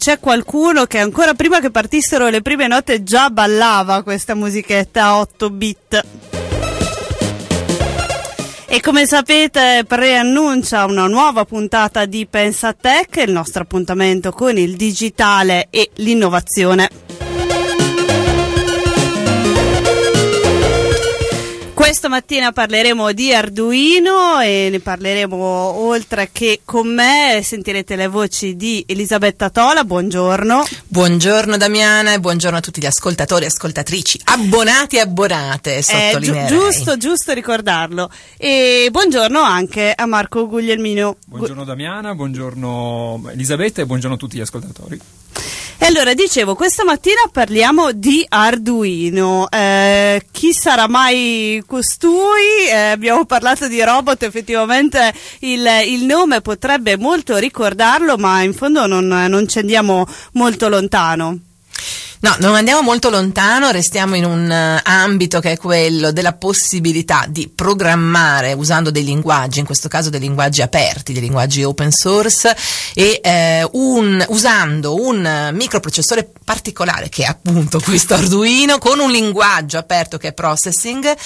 c'è qualcuno che ancora prima che partissero le prime note già ballava questa musichetta a 8 bit. E come sapete preannuncia una nuova puntata di Pensa Tech, il nostro appuntamento con il digitale e l'innovazione. Questa mattina parleremo di Arduino e ne parleremo oltre che con me, sentirete le voci di Elisabetta Tola, buongiorno. Buongiorno Damiana e buongiorno a tutti gli ascoltatori e ascoltatrici, abbonati e abbonate, sottolineerei. Eh, gi- giusto, giusto ricordarlo. E buongiorno anche a Marco Guglielmino. Buongiorno Damiana, buongiorno Elisabetta e buongiorno a tutti gli ascoltatori. E allora dicevo, questa mattina parliamo di Arduino. Eh, chi sarà mai costui? Eh, abbiamo parlato di robot, effettivamente il, il, nome potrebbe molto ricordarlo, ma in fondo non, non ci andiamo molto lontano. No, non andiamo molto lontano, restiamo in un uh, ambito che è quello della possibilità di programmare usando dei linguaggi, in questo caso dei linguaggi aperti, dei linguaggi open source e eh, un, usando un microprocessore particolare che è appunto questo Arduino con un linguaggio aperto che è processing.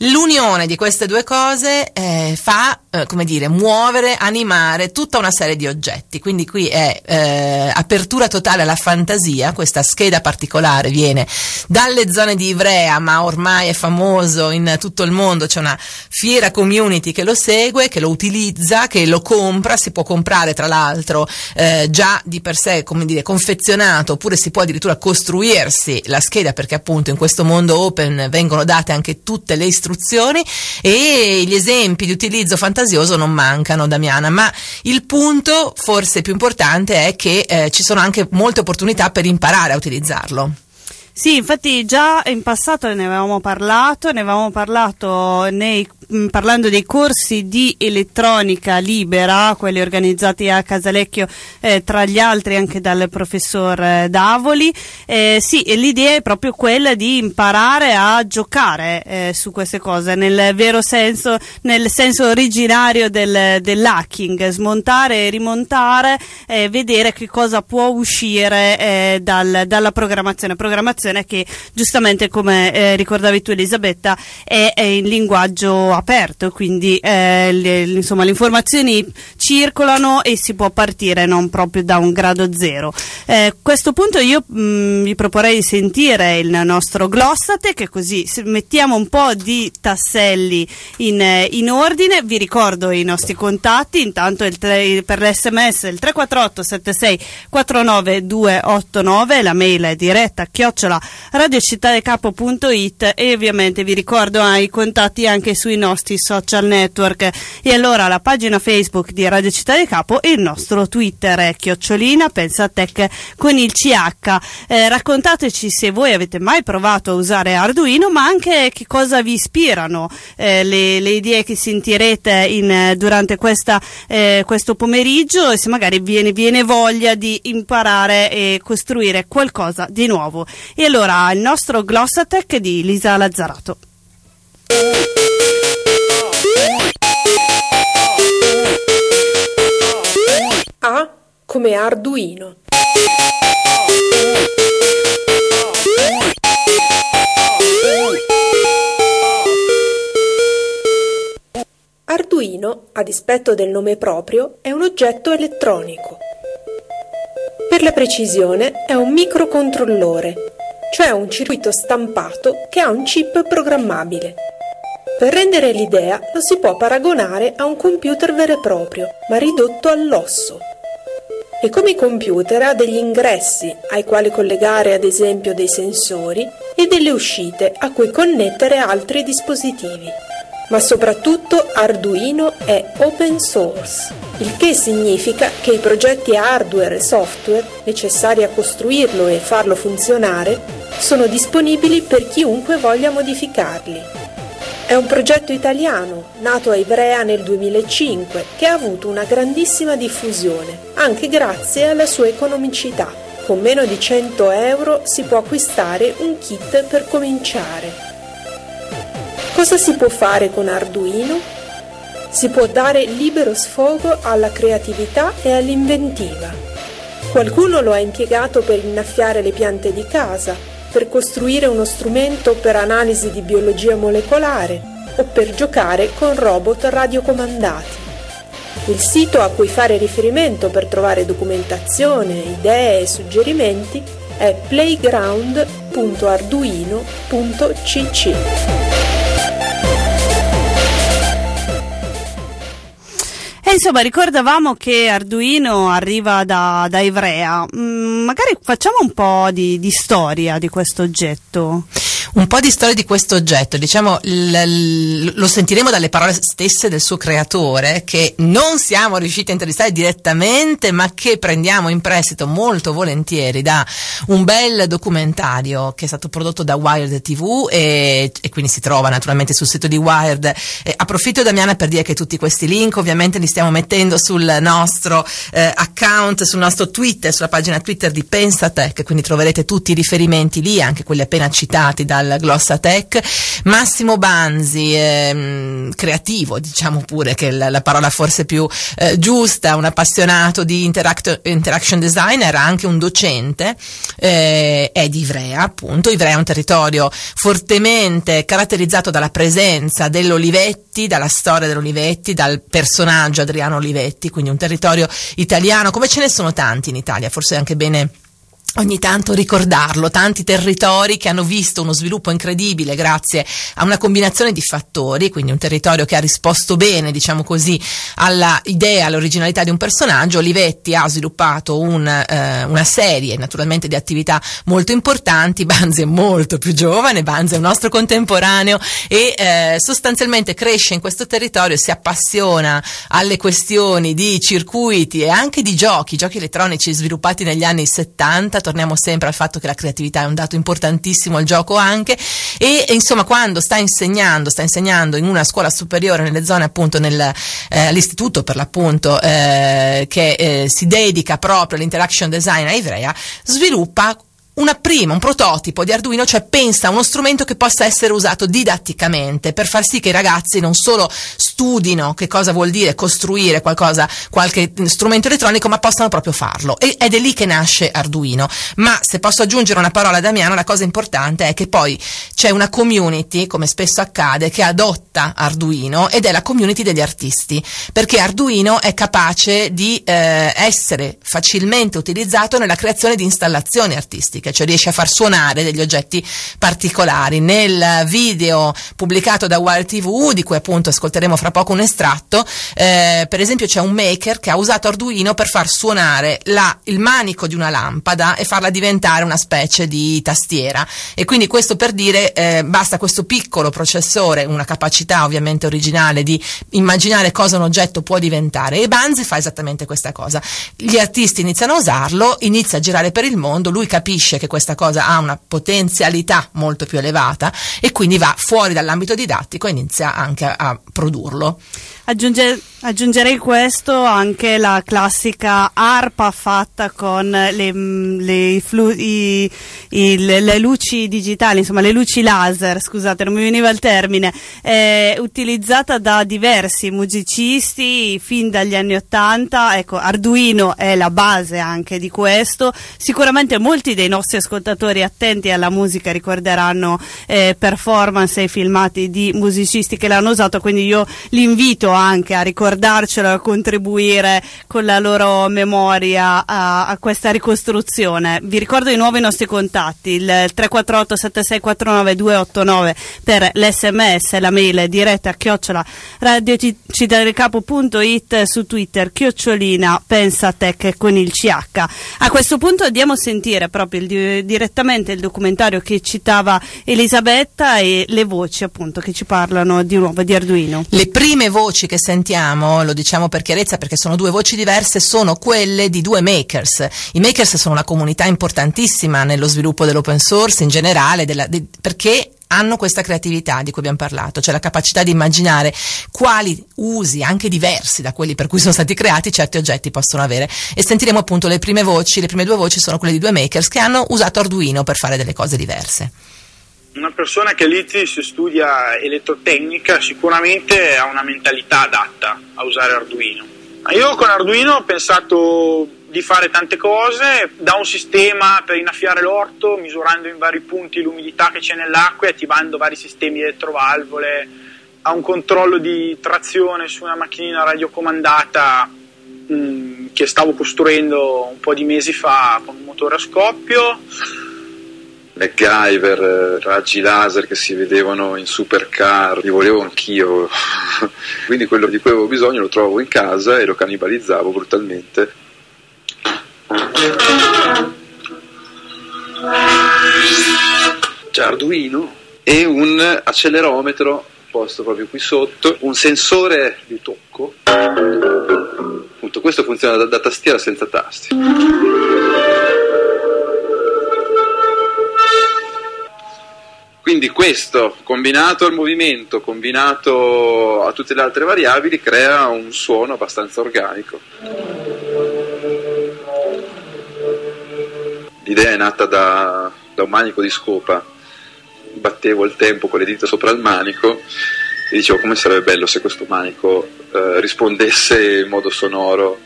L'unione di queste due cose eh, fa, eh, come dire, muovere, animare tutta una serie di oggetti. Quindi qui è eh, apertura totale alla fantasia, questa scheda particolare particolare viene dalle zone di Ivrea, ma ormai è famoso in tutto il mondo, c'è una fiera community che lo segue, che lo utilizza, che lo compra, si può comprare tra l'altro eh, già di per sé, come dire, confezionato, oppure si può addirittura costruirsi la scheda perché appunto in questo mondo open vengono date anche tutte le istruzioni e gli esempi di utilizzo fantasioso non mancano, Damiana, ma il punto forse più importante è che eh, ci sono anche molte opportunità per imparare a utilizzarlo farlo. Sì, infatti già in passato ne avevamo parlato, ne avevamo parlato nei Mm, parlando dei corsi di elettronica libera, quelli organizzati a Casalecchio, eh, tra gli altri anche dal professor eh, Davoli, eh, sì, l'idea è proprio quella di imparare a giocare eh, su queste cose, nel vero senso, nel senso originario del, dell'hacking, smontare e rimontare, eh, vedere che cosa può uscire eh, dal, dalla programmazione, programmazione che giustamente come ricordavi tu Elisabetta è, è in linguaggio aperto, quindi eh, le, insomma, le informazioni circolano e si può partire non proprio da un grado zero. Eh, questo punto io mh, mm, vi proporrei di sentire il nostro Glossate, che così mettiamo un po' di tasselli in, eh, in ordine. Vi ricordo i nostri contatti, intanto tre, per l'SMS il 348 76 49 289, la mail è diretta chiocciola radiocittadecapo.it e ovviamente vi ricordo ah, i contatti anche sui nostri social network. E allora la pagina Facebook di Radio Città del Capo e il nostro Twitter è chiocciolina pensatech con il CH. Eh, raccontateci se voi avete mai provato a usare Arduino, ma anche che cosa vi ispirano eh, le, le, idee che sentirete in, durante questa, eh, questo pomeriggio e se magari viene, viene voglia di imparare e costruire qualcosa di nuovo. E allora il nostro Glossatech di Lisa Lazzarato. A come Arduino. Arduino, a dispetto del nome proprio, è un oggetto elettronico. Per la precisione è un microcontrollore, cioè un circuito stampato che ha un chip programmabile. Per rendere l'idea lo si può paragonare a un computer vero e proprio, ma ridotto all'osso. E come i computer ha degli ingressi ai quali collegare ad esempio dei sensori e delle uscite a cui connettere altri dispositivi. Ma soprattutto Arduino è open source, il che significa che i progetti hardware e software necessari a costruirlo e farlo funzionare sono disponibili per chiunque voglia modificarli. È un progetto italiano, nato a Ivrea nel 2005, che ha avuto una grandissima diffusione, anche grazie alla sua economicità. Con meno di 100 euro si può acquistare un kit per cominciare. Cosa si può fare con Arduino? Si può dare libero sfogo alla creatività e all'inventiva. Qualcuno lo ha impiegato per innaffiare le piante di casa, per costruire uno strumento per analisi di biologia molecolare o per giocare con robot radiocomandati. Il sito a cui fare riferimento per trovare documentazione, idee e suggerimenti è playground.arduino.cc. insomma, ricordavamo che Arduino arriva da, da Ivrea. Mm, magari facciamo un po' di, di storia di questo oggetto un po' di storia di questo oggetto, diciamo, l- lo sentiremo dalle parole stesse del suo creatore, che non siamo riusciti a intervistare direttamente, ma che prendiamo in prestito molto volentieri da un bel documentario che è stato prodotto da Wired TV e, e quindi si trova naturalmente sul sito di Wired. Eh, approfitto Damiana per dire che tutti questi link ovviamente li stiamo mettendo sul nostro eh, account, sul nostro Twitter, sulla pagina Twitter di Pensatech, quindi troverete tutti i riferimenti lì, anche quelli appena citati da al Glossatech, Massimo Banzi, ehm, creativo diciamo pure che è la, la parola forse più eh, giusta, un appassionato di interact- interaction design, era anche un docente, eh, è di Ivrea appunto, Ivrea è un territorio fortemente caratterizzato dalla presenza dell'Olivetti, dalla storia dell'Olivetti, dal personaggio Adriano Olivetti, quindi un territorio italiano, come ce ne sono tanti in Italia, forse è anche bene ogni tanto ricordarlo, tanti territori che hanno visto uno sviluppo incredibile grazie a una combinazione di fattori, quindi un territorio che ha risposto bene, diciamo così, alla idea, all'originalità di un personaggio. Olivetti ha sviluppato un, eh, una serie naturalmente di attività molto importanti, Banzi è molto più giovane, Banzi è un nostro contemporaneo e eh, sostanzialmente cresce in questo territorio, si appassiona alle questioni di circuiti e anche di giochi, giochi elettronici sviluppati negli anni 70 torniamo sempre al fatto che la creatività è un dato importantissimo al gioco anche. E, e insomma quando sta insegnando, sta insegnando in una scuola superiore nelle zone appunto nell'istituto eh, per l'appunto eh, che eh, si dedica proprio all'interaction design a Ivrea, sviluppa una prima, un prototipo di Arduino, cioè pensa a uno strumento che possa essere usato didatticamente per far sì che i ragazzi non solo studino che cosa vuol dire costruire qualcosa, qualche strumento elettronico, ma possano proprio farlo. E, ed è lì che nasce Arduino. Ma se posso aggiungere una parola a Damiano, la cosa importante è che poi c'è una community, come spesso accade, che adotta Arduino ed è la community degli artisti, perché Arduino è capace di eh, essere facilmente utilizzato nella creazione di installazioni artistiche musica, cioè riesce a far suonare degli oggetti particolari. Nel video pubblicato da Wild TV, di cui appunto ascolteremo fra poco un estratto, eh, per esempio c'è un maker che ha usato Arduino per far suonare la, il manico di una lampada e farla diventare una specie di tastiera. E quindi questo per dire eh, basta questo piccolo processore, una capacità ovviamente originale di immaginare cosa un oggetto può diventare. E Banzi fa esattamente questa cosa. Gli artisti iniziano a usarlo, inizia a girare per il mondo, lui capisce capisce che questa cosa ha una potenzialità molto più elevata e quindi va fuori dall'ambito didattico e inizia anche a, a produrlo. Aggiunge, aggiungerei questo anche la classica arpa fatta con le, le, flu, i, i, le, le, luci digitali, insomma le luci laser, scusate non mi veniva il termine, eh, utilizzata da diversi musicisti fin dagli anni Ottanta, ecco Arduino è la base anche di questo, sicuramente molti dei nostri ascoltatori attenti alla musica ricorderanno eh, performance e filmati di musicisti che l'hanno usato, quindi io li invito anche a ricordarcelo, a contribuire con la loro memoria a, a questa ricostruzione. Vi ricordo di nuovo i nostri contatti, il 348 7649 289 per l'sms, la mail diretta chiocciola radiocittadelcapo.it su Twitter, chiocciolina pensatech con il CH. A questo punto andiamo a sentire proprio il, direttamente il documentario che citava Elisabetta e le voci appunto che ci parlano di nuovo di Arduino. Le prime voci che sentiamo, lo diciamo per chiarezza perché sono due voci diverse, sono quelle di due makers. I makers sono una comunità importantissima nello sviluppo dell'open source in generale, della, de, perché hanno questa creatività di cui abbiamo parlato, cioè la capacità di immaginare quali usi, anche diversi da quelli per cui sono stati creati, certi oggetti possono avere. E sentiremo appunto le prime voci, le prime due voci sono quelle di due makers che hanno usato Arduino per fare delle cose diverse una persona che all'ITIS studia elettrotecnica sicuramente ha una mentalità adatta a usare Arduino. Io con Arduino ho pensato di fare tante cose, da un sistema per innaffiare l'orto, misurando in vari punti l'umidità che c'è nell'acqua e attivando vari sistemi elettrovalvole, a un controllo di trazione su una macchinina radiocomandata mh, mm, che stavo costruendo un po' di mesi fa con un motore a scoppio. MacGyver, eh, raggi laser che si vedevano in supercar, li volevo anch'io, quindi quello di cui avevo bisogno lo trovavo in casa e lo cannibalizzavo brutalmente c'è Arduino e un accelerometro posto proprio qui sotto, un sensore di tocco. Appunto, questo funziona da, da tastiera senza tasti. Quindi questo, combinato al movimento, combinato a tutte le altre variabili, crea un suono abbastanza organico. L'idea è nata da, da un manico di scopa, battevo il tempo con le dita sopra il manico e dicevo come sarebbe bello se questo manico eh, rispondesse in modo sonoro.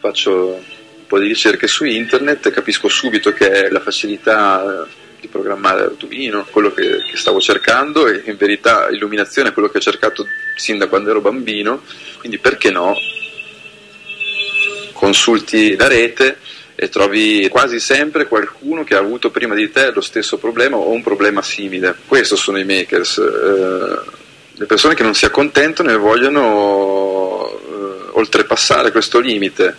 Faccio un po' di ricerche su internet e capisco subito che la facilità di programmare Arduino, quello che, che, stavo cercando e in verità illuminazione è quello che ho cercato sin da quando ero bambino, quindi perché no? Consulti la rete e trovi quasi sempre qualcuno che ha avuto prima di te lo stesso problema o un problema simile. Questi sono i makers, eh, le persone che non si accontentano e vogliono eh, oltrepassare questo limite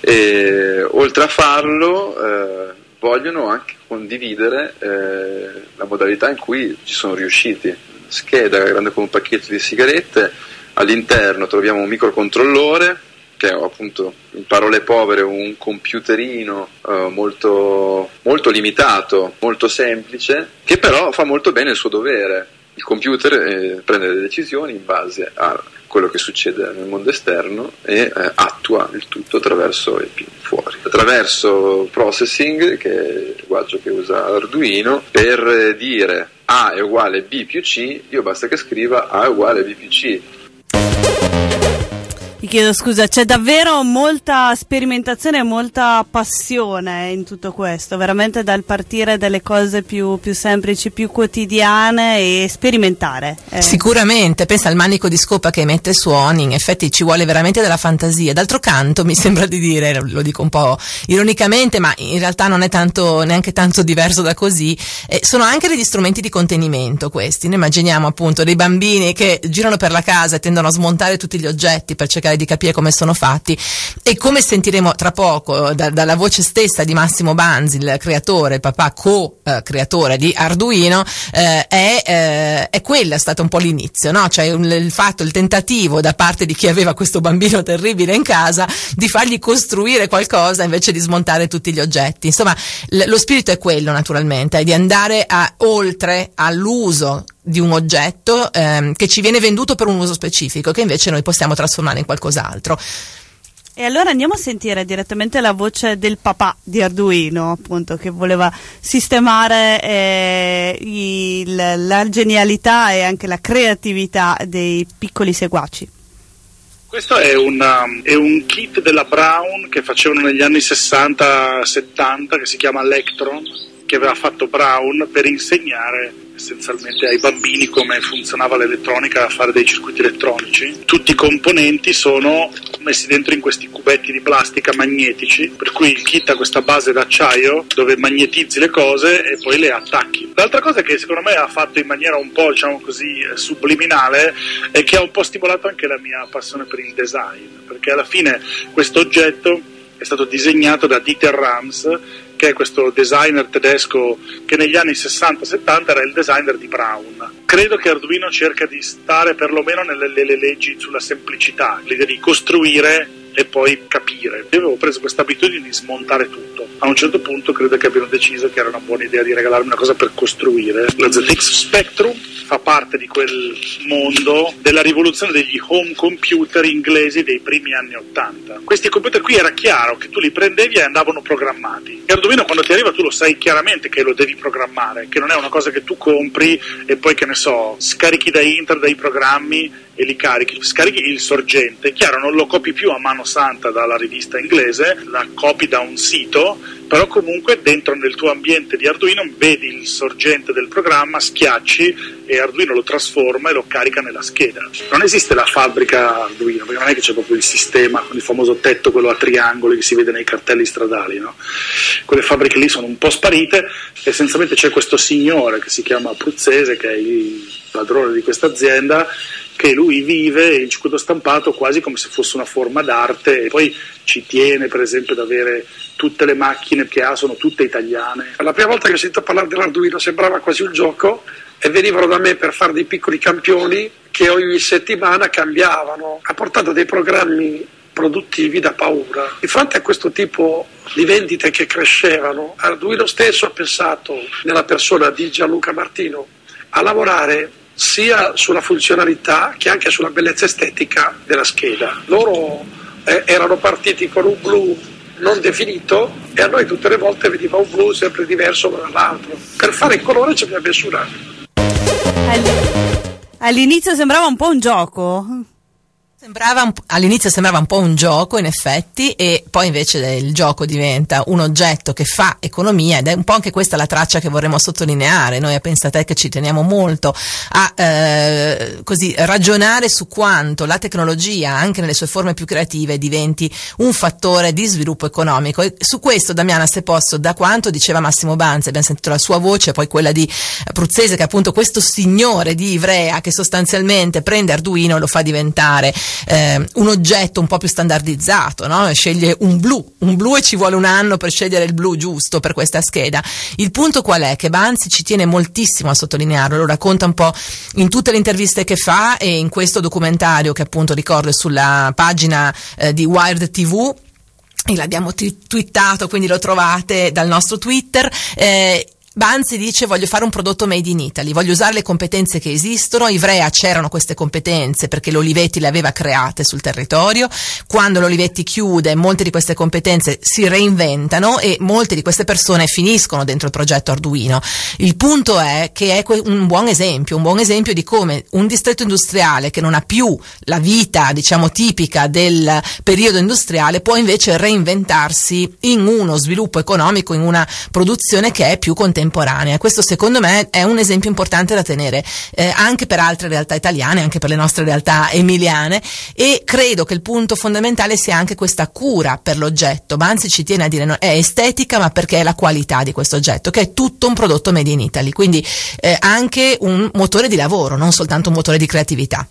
e oltre a farlo eh, vogliono anche condividere eh, la modalità in cui ci sono riusciti. Scheda grande come un pacchetto di sigarette, all'interno troviamo un microcontrollore che è appunto in parole povere un computerino eh, molto, molto limitato, molto semplice, che però fa molto bene il suo dovere. Il computer eh, prende le decisioni in base a quello che succede nel mondo esterno e eh, attua il tutto attraverso i pin fuori. Attraverso processing, che è il linguaggio che usa Arduino, per dire A è uguale B più C, io basta che scriva A è uguale B più C ti chiedo scusa, c'è davvero molta sperimentazione e molta passione in tutto questo, veramente dal partire dalle cose più, più semplici, più quotidiane e sperimentare. Eh. Sicuramente, pensa al manico di scopa che emette suoni, in effetti ci vuole veramente della fantasia. D'altro canto, mi sembra di dire, lo dico un po' ironicamente, ma in realtà non è tanto, neanche tanto diverso da così, eh, sono anche degli strumenti di contenimento questi. Noi immaginiamo appunto dei bambini che girano per la casa e tendono a smontare tutti gli oggetti per cercare cercare di capire come sono fatti e come sentiremo tra poco da, dalla voce stessa di Massimo Banzi, il creatore, il papà co-creatore di Arduino, eh, è, eh, è quello stato un po' l'inizio, no? cioè un, il fatto, il tentativo da parte di chi aveva questo bambino terribile in casa di fargli costruire qualcosa invece di smontare tutti gli oggetti. Insomma, l- lo spirito è quello naturalmente, è di andare a, oltre all'uso di un oggetto ehm, che ci viene venduto per un uso specifico, che invece noi possiamo trasformare in qualcos'altro. E allora andiamo a sentire direttamente la voce del papà di Arduino, appunto, che voleva sistemare eh, il, la genialità e anche la creatività dei piccoli seguaci. Questo è, una, è, un kit della Brown che facevano negli anni 60-70 che si chiama Electron, che aveva fatto Brown per insegnare essenzialmente ai bambini come funzionava l'elettronica a fare dei circuiti elettronici. Tutti i componenti sono messi dentro in questi cubetti di plastica magnetici, per cui il kit ha questa base d'acciaio dove magnetizzi le cose e poi le attacchi. L'altra cosa che secondo me ha fatto in maniera un po' diciamo così subliminale è che ha un po' stimolato anche la mia passione per il design, perché alla fine questo oggetto è stato disegnato da Dieter Rams che è questo designer tedesco che negli anni 60-70 era il designer di Brown. Credo che Arduino cerca di stare perlomeno nelle, nelle leggi sulla semplicità, l'idea di costruire e poi capire. Io avevo preso questa abitudine di smontare tutto. A un certo punto credo che abbiano deciso che era una buona idea di regalarmi una cosa per costruire. La ZX Spectrum fa parte di quel mondo della rivoluzione degli home computer inglesi dei primi anni 80. Questi computer qui era chiaro che tu li prendevi e andavano programmati. E Arduino quando ti arriva tu lo sai chiaramente che lo devi programmare, che non è una cosa che tu compri e poi che ne so, scarichi da internet dei programmi e li carichi, scarichi il sorgente, chiaro non lo copi più a mano santa dalla rivista inglese, la copi da un sito, però comunque dentro nel tuo ambiente di Arduino vedi il sorgente del programma, schiacci e Arduino lo trasforma e lo carica nella scheda. Non esiste la fabbrica Arduino, perché non è che c'è proprio il sistema con il famoso tetto, quello a triangoli che si vede nei cartelli stradali, no? Quelle fabbriche lì sono un po' sparite, essenzialmente c'è questo signore che si chiama Pruzzese, che è il padrone di questa azienda, che lui vive il circuito stampato quasi come se fosse una forma d'arte e poi ci tiene per esempio ad avere tutte le macchine che ha sono tutte italiane. La prima volta che ho sentito parlare dell'Arduino sembrava quasi un gioco e venivano da me per fare dei piccoli campioni che ogni settimana cambiavano. Ha portato dei programmi produttivi da paura. Di fronte a questo tipo di vendite che crescevano, Arduino stesso ha pensato nella persona di Gianluca Martino a lavorare sia sulla funzionalità che anche sulla bellezza estetica della scheda. Loro eh, erano partiti con un blu non definito e a noi tutte le volte veniva un blu sempre diverso uno dall'altro. Per fare il colore ci abbiamo messo un anno. All'inizio sembrava un po' un gioco. Sembrava all'inizio sembrava un po' un gioco in effetti e poi invece il gioco diventa un oggetto che fa economia ed è un po' anche questa la traccia che vorremmo sottolineare. Noi a Pensatech ci teniamo molto a eh, così ragionare su quanto la tecnologia anche nelle sue forme più creative diventi un fattore di sviluppo economico e su questo Damiana se posso da quanto diceva Massimo Banzi abbiamo sentito la sua voce poi quella di Pruzzese che è appunto questo signore di Ivrea che sostanzialmente prende Arduino e lo fa diventare eh, un oggetto un po' più standardizzato, no? sceglie un blu, un blu e ci vuole un anno per scegliere il blu giusto per questa scheda. Il punto qual è? Che Banzi ci tiene moltissimo a sottolinearlo, lo racconta un po' in tutte le interviste che fa e in questo documentario che appunto ricordo è sulla pagina eh, di Wired TV e l'abbiamo t- twittato, quindi lo trovate dal nostro Twitter. Eh, Banzi dice voglio fare un prodotto made in Italy, voglio usare le competenze che esistono, Ivrea c'erano queste competenze perché l'Olivetti le aveva create sul territorio, quando l'Olivetti chiude molte di queste competenze si reinventano e molte di queste persone finiscono dentro il progetto Arduino. Il punto è che è un buon esempio, un buon esempio di come un distretto industriale che non ha più la vita diciamo tipica del periodo industriale può invece reinventarsi in uno sviluppo economico, in una produzione che è più contemporanea contemporanea. Questo secondo me è un esempio importante da tenere eh, anche per altre realtà italiane, anche per le nostre realtà emiliane e credo che il punto fondamentale sia anche questa cura per l'oggetto. Banzi ci tiene a dire no, è estetica ma perché è la qualità di questo oggetto, che è tutto un prodotto made in Italy, quindi eh, anche un motore di lavoro, non soltanto un motore di creatività.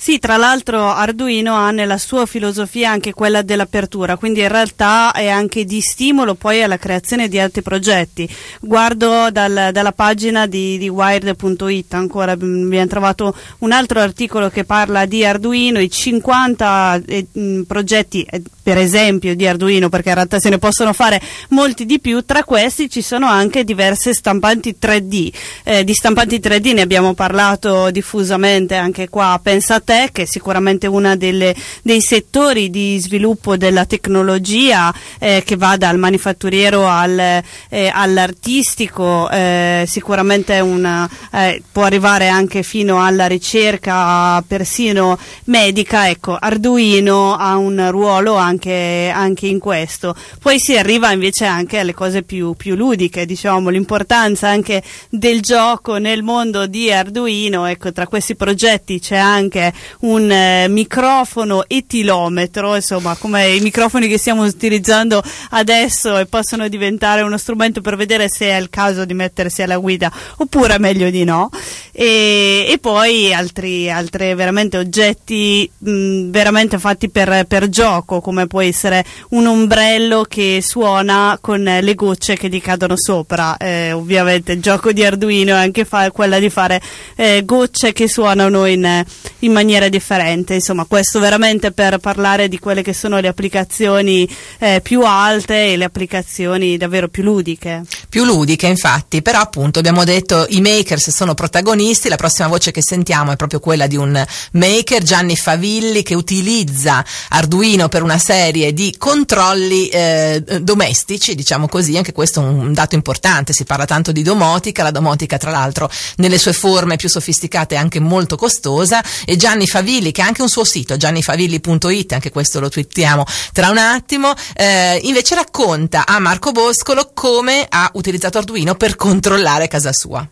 Sì, tra l'altro Arduino ha nella sua filosofia anche quella dell'apertura, quindi in realtà è anche di stimolo poi alla creazione di altri progetti. Guardo dal, dalla pagina di, di wired.it, ancora abbiamo trovato un altro articolo che parla di Arduino, i 50 eh, progetti eh, per esempio di Arduino, perché in realtà se ne possono fare molti di più, tra questi ci sono anche diverse stampanti 3D. Eh, di stampanti 3D ne abbiamo parlato diffusamente anche qua, pensate te, è sicuramente uno dei settori di sviluppo della tecnologia eh, che va dal manifatturiero al, eh, all'artistico, eh, sicuramente una, eh, può arrivare anche fino alla ricerca persino medica, ecco, Arduino ha un ruolo anche, anche in questo. Poi si arriva invece anche alle cose più, più ludiche, diciamo, l'importanza anche del gioco nel mondo di Arduino, ecco, tra questi progetti c'è anche un eh, microfono etilometro, insomma come i microfoni che stiamo utilizzando adesso e possono diventare uno strumento per vedere se è il caso di mettersi alla guida oppure meglio di no. E, e poi altri, altri veramente oggetti mh, veramente fatti per, per gioco, come può essere un ombrello che suona con le gocce che gli cadono sopra. Eh, ovviamente il gioco di Arduino è anche fa- quella di fare eh, gocce che suonano in, in maniera differente. Insomma, questo veramente per parlare di quelle che sono le applicazioni eh, più alte e le applicazioni davvero più ludiche. Più ludiche, infatti, però appunto abbiamo detto i makers sono protagonisti protagonisti. La prossima voce che sentiamo è proprio quella di un maker, Gianni Favilli, che utilizza Arduino per una serie di controlli eh, domestici, diciamo così, anche questo è un dato importante, si parla tanto di domotica, la domotica tra l'altro nelle sue forme più sofisticate è anche molto costosa e Gianni Favilli che ha anche un suo sito, giannifavilli.it, anche questo lo twittiamo tra un attimo, eh, invece racconta a Marco Boscolo come ha utilizzato Arduino per controllare casa sua.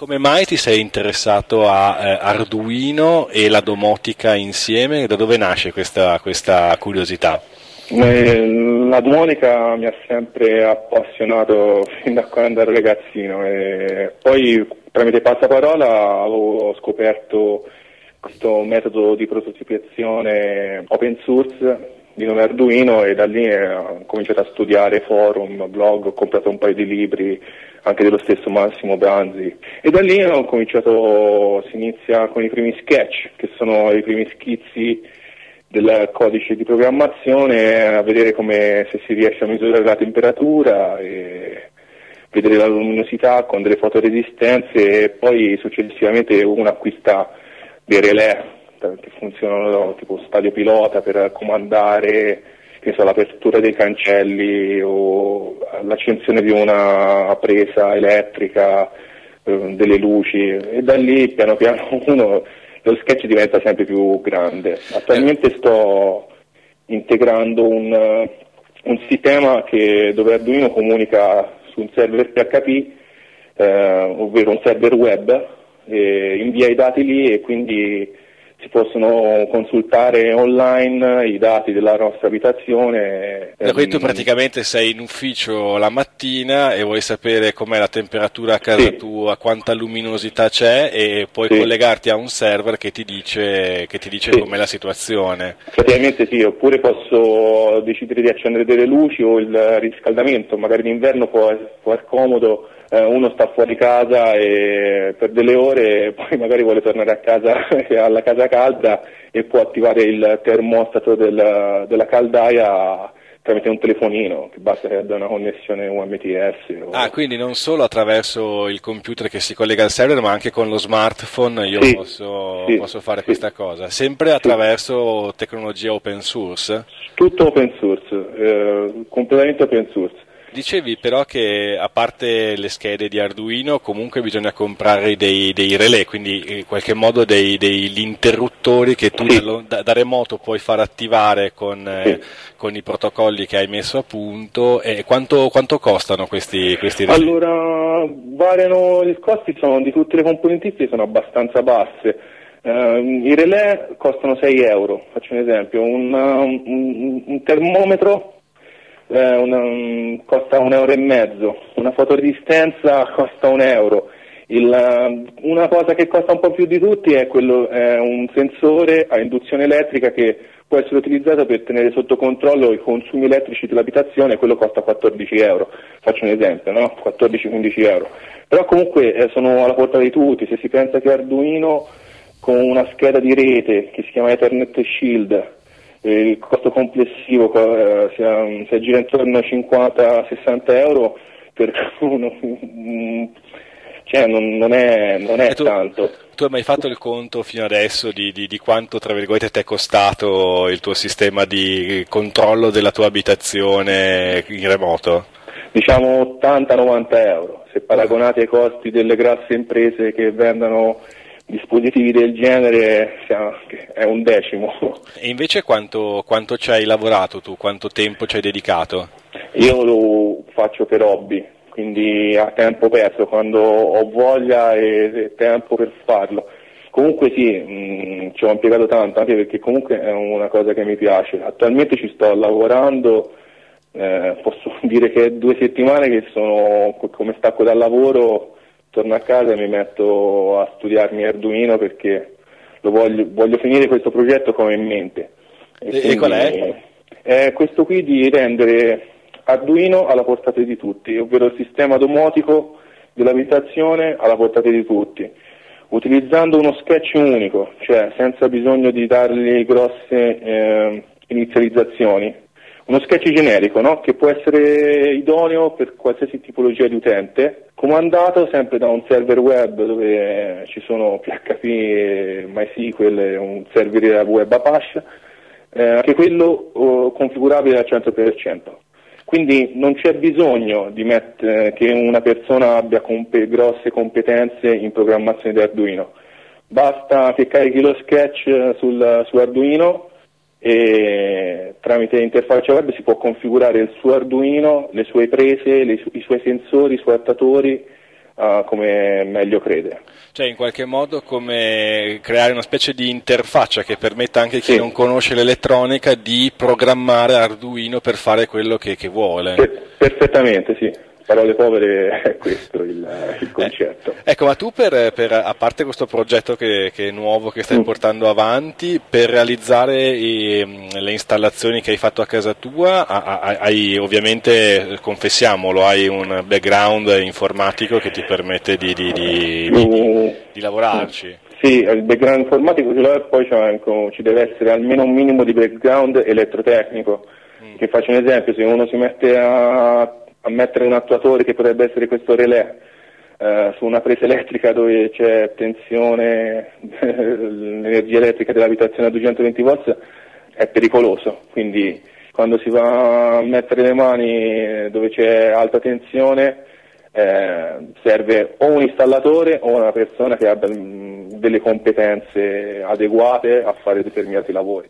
Come mai ti sei interessato a eh, Arduino e la domotica insieme? Da dove nasce questa, questa curiosità? Eh, la domotica mi ha sempre appassionato fin da quando ero ragazzino e poi tramite passaparola ho scoperto questo metodo di prototipazione open source di nome Arduino e da lì ho cominciato a studiare forum, blog, ho comprato un paio di libri anche dello stesso Massimo Branzi. E da lì ho cominciato, si inizia con i primi sketch che sono i primi schizzi del codice di programmazione a vedere come se si riesce a misurare la temperatura e vedere la luminosità con delle fotoresistenze e poi successivamente uno acquista dei relè che funzionano tipo stadio pilota per comandare so, l'apertura dei cancelli o l'accensione di una presa elettrica, eh, delle luci e da lì piano piano uno lo sketch diventa sempre più grande. Attualmente sto integrando un, un sistema che, dove Arduino comunica su un server PHP, eh, ovvero un server web, invia i dati lì e quindi si possono consultare online i dati della nostra abitazione. Da cui tu praticamente sei in ufficio la mattina e vuoi sapere com'è la temperatura a casa sì. tua, quanta luminosità c'è e puoi sì. collegarti a un server che ti dice, che ti dice sì. com'è la situazione. Praticamente sì, oppure posso decidere di accendere delle luci o il riscaldamento, magari d'inverno può, può essere comodo eh, uno sta fuori casa per delle ore e poi magari vuole tornare a casa alla casa calda e può attivare il termostato del, della caldaia tramite un telefonino, che basta che abbia una connessione UMTS. O... Ah, quindi non solo attraverso il computer che si collega al server, ma anche con lo smartphone io sì, posso, sì, posso, fare sì. questa cosa, sempre attraverso tecnologia open source? Tutto open source, eh, completamente open source. Dicevi però che a parte le schede di Arduino comunque bisogna comprare dei, dei relè, quindi in qualche modo dei, degli interruttori che tu sì. da, da, remoto puoi far attivare con, eh, sì. eh, con, i protocolli che hai messo a punto. E quanto, quanto costano questi, questi relè? Allora, variano, i costi sono, di tutte le componentistiche sono abbastanza basse. Uh, I relè costano 6 euro, faccio un esempio, un, un, un termometro eh, una, costa un euro e mezzo, una fotoresistenza costa un euro. Il, eh, una cosa che costa un po' più di tutti è, quello, è un sensore a induzione elettrica che può essere utilizzato per tenere sotto controllo i consumi elettrici dell'abitazione, quello costa 14 euro, faccio un esempio, no? 14-15 euro. Però comunque eh, sono alla portata di tutti, se si pensa che Arduino con una scheda di rete che si chiama Ethernet Shield il costo complessivo eh, si, si aggira intorno a 50-60 euro per uno, cioè non, non è, non è tu, tanto. Tu hai mai fatto il conto fino adesso di, di, di quanto tra virgolette ti è costato il tuo sistema di controllo della tua abitazione in remoto? Diciamo 80-90 euro, se paragonati ai costi delle grosse imprese che vendono dispositivi del genere è un decimo. E invece quanto, quanto ci hai lavorato tu? Quanto tempo ci hai dedicato? Io lo faccio per hobby, quindi a tempo perso, quando ho voglia e tempo per farlo. Comunque sì, mh, mm, ci ho impiegato tanto, anche perché comunque è una cosa che mi piace. Attualmente ci sto lavorando, eh, posso dire che è due settimane che sono come stacco dal lavoro torno a casa e mi metto a studiarmi Arduino perché voglio, voglio, finire questo progetto come in mente. E, e qual è? È questo qui di rendere Arduino alla portata di tutti, ovvero il sistema domotico dell'abitazione alla portata di tutti, utilizzando uno sketch unico, cioè senza bisogno di dargli grosse eh, inizializzazioni, uno sketch generico no? che può essere idoneo per qualsiasi tipologia di utente, comandato sempre da un server web dove ci sono PHP, MySQL, un server web Apache, eh, anche quello oh, configurabile al 100%. Quindi non c'è bisogno mettere, che una persona abbia comp- grosse competenze in programmazione di Arduino. Basta che carichi lo sketch sul, su Arduino e tramite interfaccia web si può configurare il suo Arduino, le sue prese, le su- i suoi sensori, i suoi attatori uh, come meglio crede. Cioè in qualche modo come creare una specie di interfaccia che permetta anche a chi Sì. non conosce l'elettronica di programmare Arduino per fare quello che, che vuole. Per- perfettamente, sì. Parole povere è questo il, il concetto. Ecco, ma tu per, per- a parte questo progetto che, che è nuovo che stai Mm. portando avanti, per realizzare i- le installazioni che hai fatto a casa tua, ha- ha- hai ovviamente, confessiamolo, hai un background informatico che ti permette di, di- di- di- Mm, di lavorarci. Sì, il background informatico ce l'ho e poi anche- ci deve essere almeno un minimo di background elettrotecnico. Che faccio un esempio, se uno si mette a, a mettere un attuatore che potrebbe essere questo relè eh, su una presa elettrica dove c'è tensione, l'energia elettrica dell'abitazione a 220 volt è pericoloso, quindi quando si va a mettere le mani dove c'è alta tensione eh, serve o un installatore o una persona che abbia mm, delle competenze adeguate a fare determinati lavori.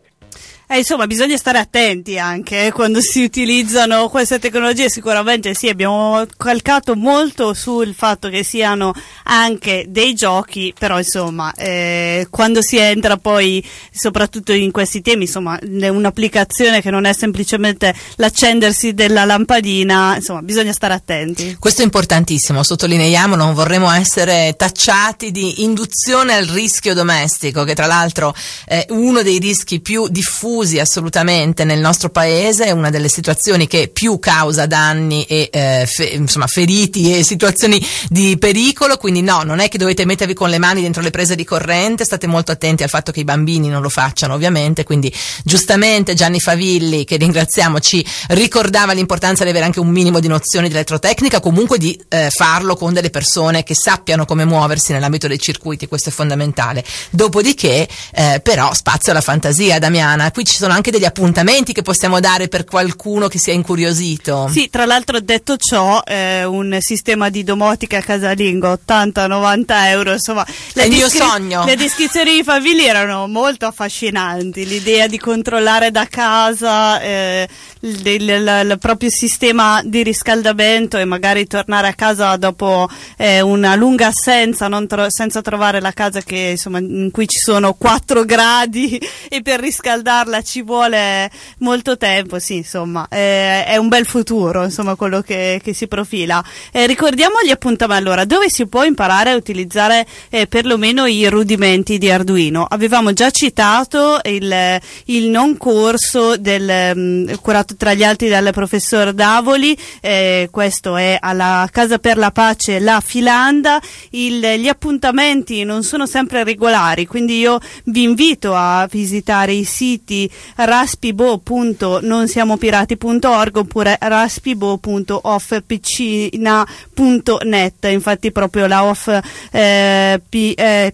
Eh, insomma, bisogna stare attenti anche eh, quando si utilizzano queste tecnologie. Sicuramente sì, abbiamo calcato molto sul fatto che siano anche dei giochi, però insomma, eh, quando si entra poi, soprattutto in questi temi, insomma, un'applicazione che non è semplicemente l'accendersi della lampadina, insomma, bisogna stare attenti. Questo è importantissimo, sottolineiamo, non vorremmo essere tacciati di induzione al rischio domestico, che tra l'altro è uno dei rischi più diffusi assolutamente nel nostro paese, è una delle situazioni che più causa danni e eh, fe- insomma, feriti e situazioni di pericolo, quindi no, non è che dovete mettervi con le mani dentro le prese di corrente, state molto attenti al fatto che i bambini non lo facciano ovviamente, quindi giustamente Gianni Favilli, che ringraziamo, ci ricordava l'importanza di avere anche un minimo di nozioni di elettrotecnica, comunque di eh, farlo con delle persone che sappiano come muoversi nell'ambito dei circuiti, questo è fondamentale. Dopodiché, eh, però, spazio alla fantasia, Damiana. Qui ci sono anche degli appuntamenti che possiamo dare per qualcuno che sia incuriosito. Sì, tra l'altro detto ciò, eh, un sistema di domotica casalingo 80-90 euro, insomma, È il mio sogno. Le descrizioni di Favilli erano molto affascinanti, l'idea di controllare da casa eh, il, il- il- il proprio sistema di riscaldamento e magari tornare a casa dopo eh, una lunga assenza, non tro- senza trovare la casa che, insomma, in cui ci sono 4 gradi e per riscaldarla ci vuole molto tempo, sì, insomma, eh, è un bel futuro, insomma, quello che, che si profila. Eh, ricordiamo gli appuntamenti, allora, dove si può imparare a utilizzare eh, perlomeno i rudimenti di Arduino? Avevamo già citato il, il non corso del, mm, curato tra gli altri dal professor Davoli, eh, questo è alla Casa per la Pace La Filanda, Il- gli appuntamenti non sono sempre regolari, quindi io vi invito a visitare i siti raspibo.nonsiamopirati.org oppure raspibo.offpcina.net, infatti proprio la off eh, pi- eh,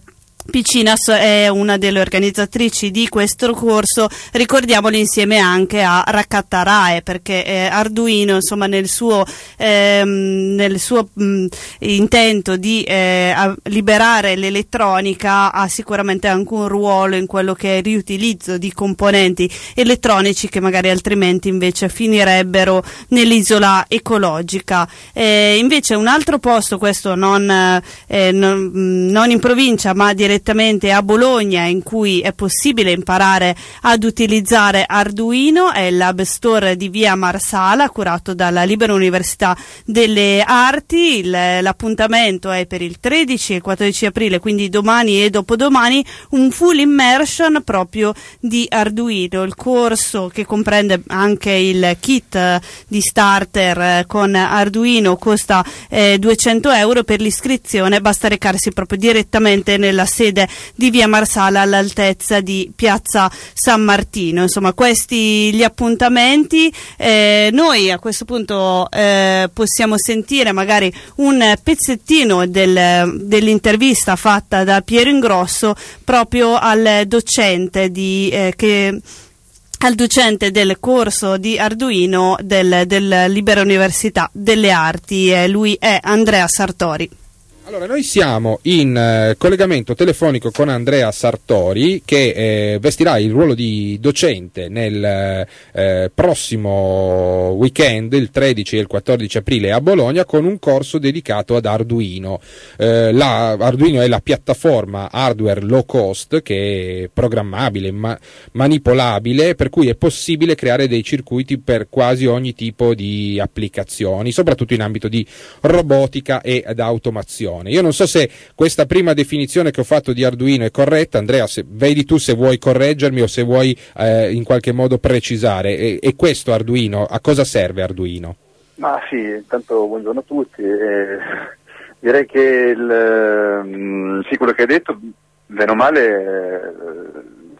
Picinas è una delle organizzatrici di questo corso, ricordiamolo insieme anche a Raccattarae perché eh, Arduino insomma nel suo, ehm, nel suo mh, intento di eh, liberare l'elettronica ha sicuramente anche un ruolo in quello che è il riutilizzo di componenti elettronici che magari altrimenti invece finirebbero nell'isola ecologica. Eh, invece un altro posto, questo non, eh, non, mh, non in provincia ma direttamente a Bologna in cui è possibile imparare ad utilizzare Arduino è il Store di via Marsala curato dalla Libera Università delle Arti. Il- l'appuntamento è per il 13 e 14 aprile, quindi domani e dopodomani, un full immersion proprio di Arduino. Il corso che comprende anche il kit di starter con Arduino costa eh, 200 euro per l'iscrizione, basta recarsi proprio direttamente nella sede sede di via Marsala all'altezza di piazza San Martino. Insomma, questi gli appuntamenti. Eh, noi a questo punto eh, possiamo sentire magari un pezzettino del, dell'intervista fatta da Piero Ingrosso proprio al docente di, eh, che al docente del corso di Arduino del, del Libera Università delle Arti, eh, lui è Andrea Sartori. Allora, noi siamo in eh, collegamento telefonico con Andrea Sartori che eh, vestirà il ruolo di docente nel eh, prossimo weekend, il 13 e il 14 aprile a Bologna, con un corso dedicato ad Arduino. Eh, la, Arduino è la piattaforma hardware low cost che è programmabile, ma, manipolabile, per cui è possibile creare dei circuiti per quasi ogni tipo di applicazioni, soprattutto in ambito di robotica ed automazione definizione. Io non so se questa prima definizione che ho fatto di Arduino è corretta, Andrea, se, vedi tu se vuoi correggermi o se vuoi eh, in qualche modo precisare. E, e, questo Arduino, a cosa serve Arduino? Ma sì, intanto buongiorno a tutti. Eh, direi che il, mm, sì, quello che hai detto, bene o male, eh,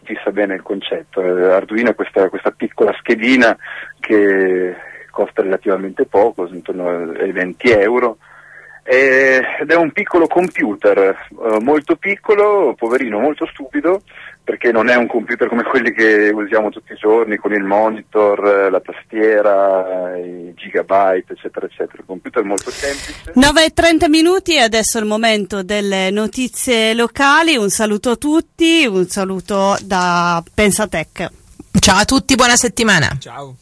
fissa bene il concetto. Eh, Arduino è questa, questa piccola schedina che costa relativamente poco, intorno ai 20 euro, ed è un piccolo computer, eh, molto piccolo, poverino, molto stupido, perché non è un computer come quelli che usiamo tutti i giorni con il monitor, eh, la tastiera, i gigabyte, eccetera, eccetera. Un computer molto semplice. 9.30 minuti e adesso è il momento delle notizie locali. Un saluto a tutti, un saluto da Pensatech. Ciao a tutti, buona settimana. Ciao.